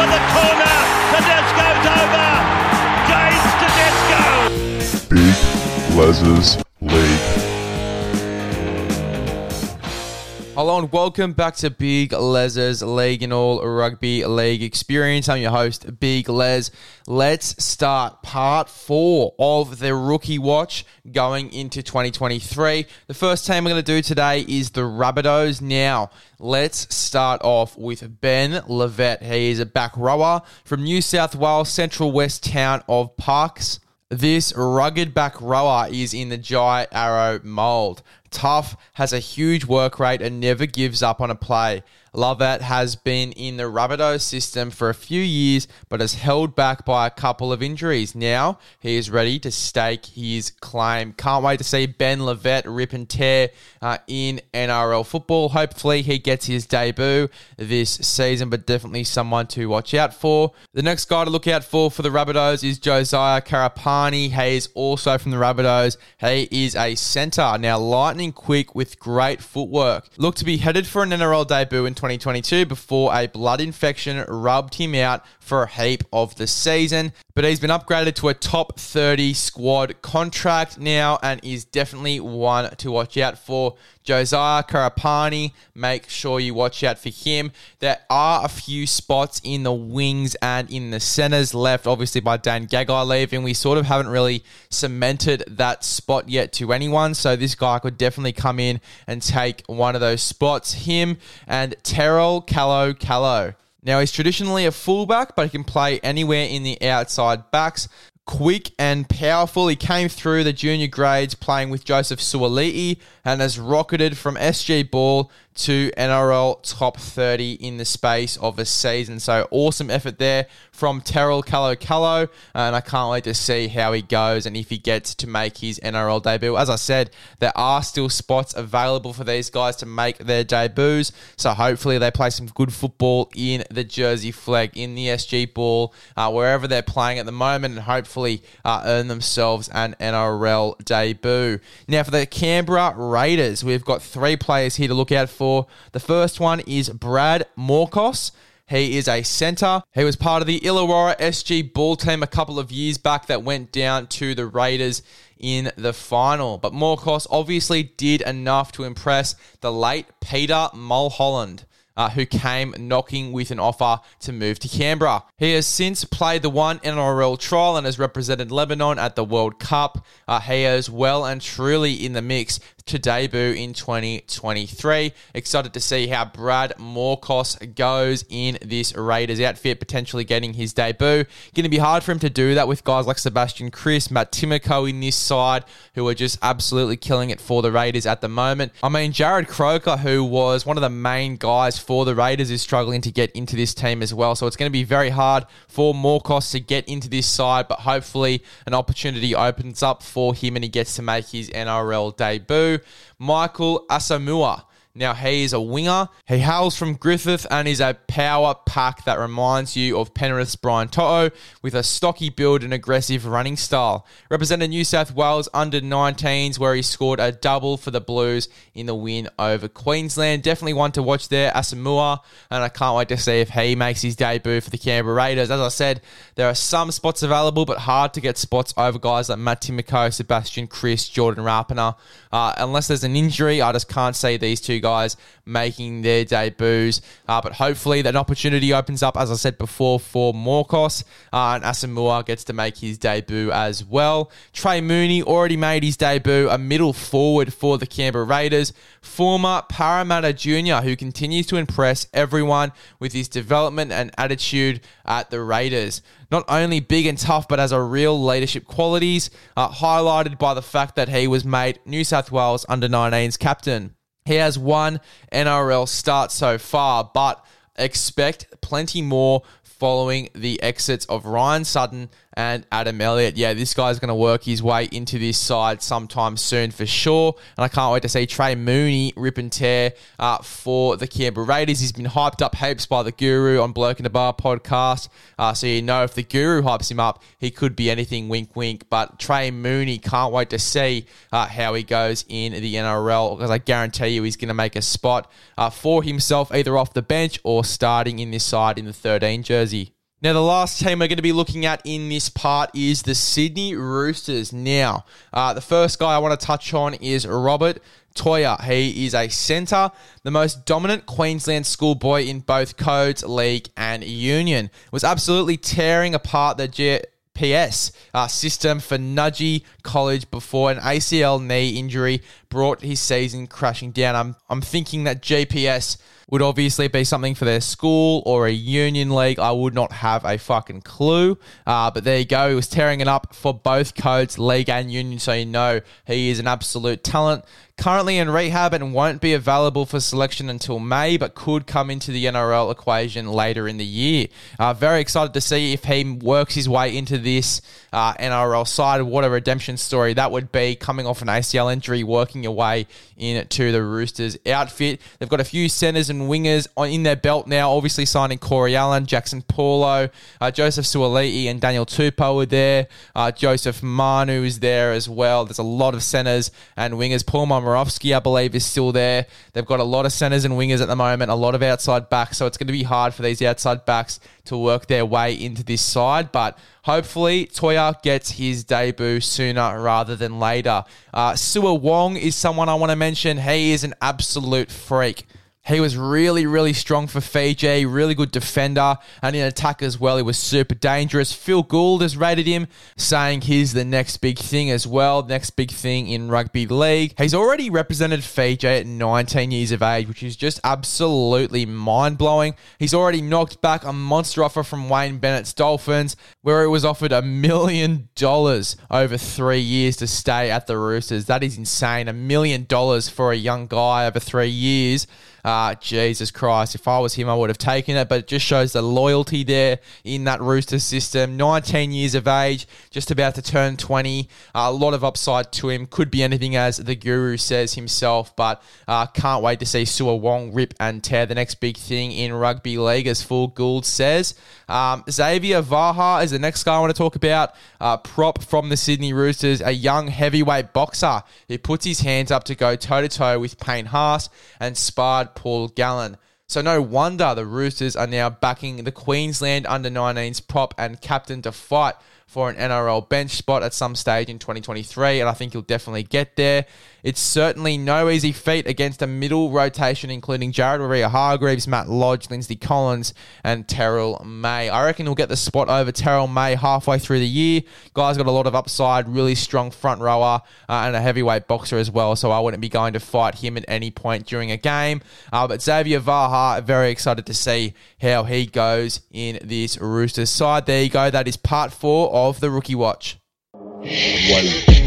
for the corner. Tedesco's over. James Tedesco. Big Les's Hello and welcome back to Big Les's League and All Rugby League Experience. I'm your host, Big Les. Let's start part four of the rookie watch going into 2023. The first team we're going to do today is the Rabbitohs. Now, let's start off with Ben Lovett. He is a back rower from New South Wales Central West town of Parkes. This rugged back rower is in the Jai Arrow mould. Tough, has a huge work rate, and never gives up on a play. Lovett has been in the Rabbitohs system for a few years, but is held back by a couple of injuries. Now he is ready to stake his claim. Can't wait to see Ben Lovett rip and tear uh, in NRL football. Hopefully he gets his debut this season, but definitely someone to watch out for. The next guy to look out for for the Rabbitohs is Josiah Karapani. He is also from the Rabbitohs. He is a centre. Now lightning quick with great footwork. Looked to be headed for an NRL debut in 2022 before a blood infection rubbed him out for a heap of the season. But he's been upgraded to a top 30 squad contract now and is definitely one to watch out for. Josiah Karapani, make sure you watch out for him. There are a few spots in the wings and in the centres left, obviously by Dan Gagai leaving. We sort of haven't really cemented that spot yet to anyone, so this guy could definitely come in and take one of those spots. Him and Terrell Callo Callo. Now, he's traditionally a fullback, but he can play anywhere in the outside backs. Quick and powerful, he came through the junior grades playing with Joseph Suaalii and has rocketed from SG Ball to NRL top 30 in the space of a season. So awesome effort there from Terrell Callo Callo, and I can't wait to see how he goes and if he gets to make his NRL debut. As I said, there are still spots available for these guys to make their debuts, so hopefully they play some good football in the Jersey Flegg, in the SG ball, uh, wherever they're playing at the moment, and hopefully uh, earn themselves an NRL debut. Now for the Canberra Raiders, we've got three players here to look out for for. The first one is Brad Morcos. He is a centre. He was part of the Illawarra SG ball team a couple of years back that went down to the Raiders in the final. But Morcos obviously did enough to impress the late Peter Mulholland uh, who came knocking with an offer to move to Canberra. He has since played the one NRL trial and has represented Lebanon at the World Cup. Uh, he is well and truly in the mix to debut in 2023. Excited to see how Brad Morcos goes in this Raiders outfit, potentially getting his debut. Going to be hard for him to do that with guys like Sebastian Kris, Matt Timoko in this side, who are just absolutely killing it for the Raiders at the moment. I mean, Jarrod Croker, who was one of the main guys for the Raiders is struggling to get into this team as well. So it's going to be very hard for Morcos to get into this side, but hopefully an opportunity opens up for him and he gets to make his NRL debut. Michael Asomua now, he is a winger. He hails from Griffith and is a power pack that reminds you of Penrith's Brian To'o with a stocky build and aggressive running style. Represented New South Wales under 19s, where he scored a double for the Blues in the win over Queensland. Definitely one to watch there, Asomua, and I can't wait to see if he makes his debut for the Canberra Raiders. As I said, there are some spots available, but hard to get spots over guys like Matt Timoko, Sebastian Kris, Jordan Rapana. Uh, unless there's an injury, I just can't see these two guys making their debuts. Uh, but hopefully that opportunity opens up, as I said before, for Morcos. Uh, and Asomua gets to make his debut as well. Trey Mooney already made his debut, a middle forward for the Canberra Raiders. Former Parramatta Junior, who continues to impress everyone with his development and attitude at the Raiders. Not only big and tough, but has a real leadership qualities, uh, highlighted by the fact that he was made New South Wales under 19s captain. He has one NRL start so far, but expect plenty more following the exits of Ryan Sutton and Adam Elliott. Yeah, this guy's going to work his way into this side sometime soon for sure. And I can't wait to see Trey Mooney rip and tear uh, for the Canberra Raiders. He's been hyped up heaps by the Guru on Bloke in the Bar podcast. Uh, so you know if the Guru hypes him up, he could be anything wink wink. But Trey Mooney, can't wait to see uh, how he goes in the NRL because I guarantee you he's going to make a spot uh, for himself either off the bench or starting in this side in the 13 jersey. Now, the last team we're going to be looking at in this part is the Sydney Roosters. Now, uh, the first guy I want to touch on is Robert Toia. He is a centre, the most dominant Queensland schoolboy in both codes, league, and union. Was absolutely tearing apart the GPS uh, system for Nudgee College before an ACL knee injury brought his season crashing down. I'm, I'm thinking that GPS would obviously be something for their school or a union league. I would not have a fucking clue. Uh, but there you go. He was tearing it up for both codes, league and union. So you know he is an absolute talent currently in rehab and won't be available for selection until May, but could come into the NRL equation later in the year. Uh, very excited to see if he works his way into this uh, NRL side. What a redemption story that would be coming off an ACL injury, working your way into the Roosters outfit. They've got a few centres and wingers in their belt now, obviously signing Corey Allen, Jaxson Paulo, uh, Joseph Suaalii, and Daniel Tupou are there. Uh, Joseph Manu is there as well. There's a lot of centres and wingers. Paul Momirovski, I believe, is still there. They've got a lot of centers and wingers at the moment, a lot of outside backs, so it's going to be hard for these outside backs to work their way into this side. But hopefully, Toia gets his debut sooner rather than later. Uh, Siua Wong is someone I want to mention. He is an absolute freak. He was really, really strong for Fiji, really good defender, and in attack as well, he was super dangerous. Phil Gould has rated him, saying he's the next big thing as well, next big thing in rugby league. He's already represented Fiji at 19 years of age, which is just absolutely mind blowing. He's already knocked back a monster offer from Wayne Bennett's Dolphins, where it was offered a million dollars over three years to stay at the Roosters. That is insane. A million dollars for a young guy over three years. Uh, Jesus Christ, if I was him, I would have taken it. But it just shows the loyalty there in that Rooster system. 19 years of age, just about to turn 20. Uh, a lot of upside to him. Could be anything, as the guru says himself. But uh, can't wait to see Siua Wong rip and tear the next big thing in rugby league, as Phil Gould says. Um, Xavier Va'a is the next guy I want to talk about. Uh, prop from the Sydney Roosters, a young heavyweight boxer who puts his hands up to go toe to toe with Payne Haas and sparred Paul Gallen. So no wonder the Roosters are now backing the Queensland under 19s prop and captain to fight for an NRL bench spot at some stage in 2023, and I think he'll definitely get there. It's certainly no easy feat against a middle rotation, including Jared Waerea-Hargreaves, Matt Lodge, Lindsay Collins, and Terrell May. I reckon he'll get the spot over Terrell May halfway through the year. Guy's got a lot of upside, really strong front rower, uh, and a heavyweight boxer as well, so I wouldn't be going to fight him at any point during a game. Uh, but Xavier Va'a, very excited to see how he goes in this Roosters side. There you go. That is part four of the Rookie Watch. One.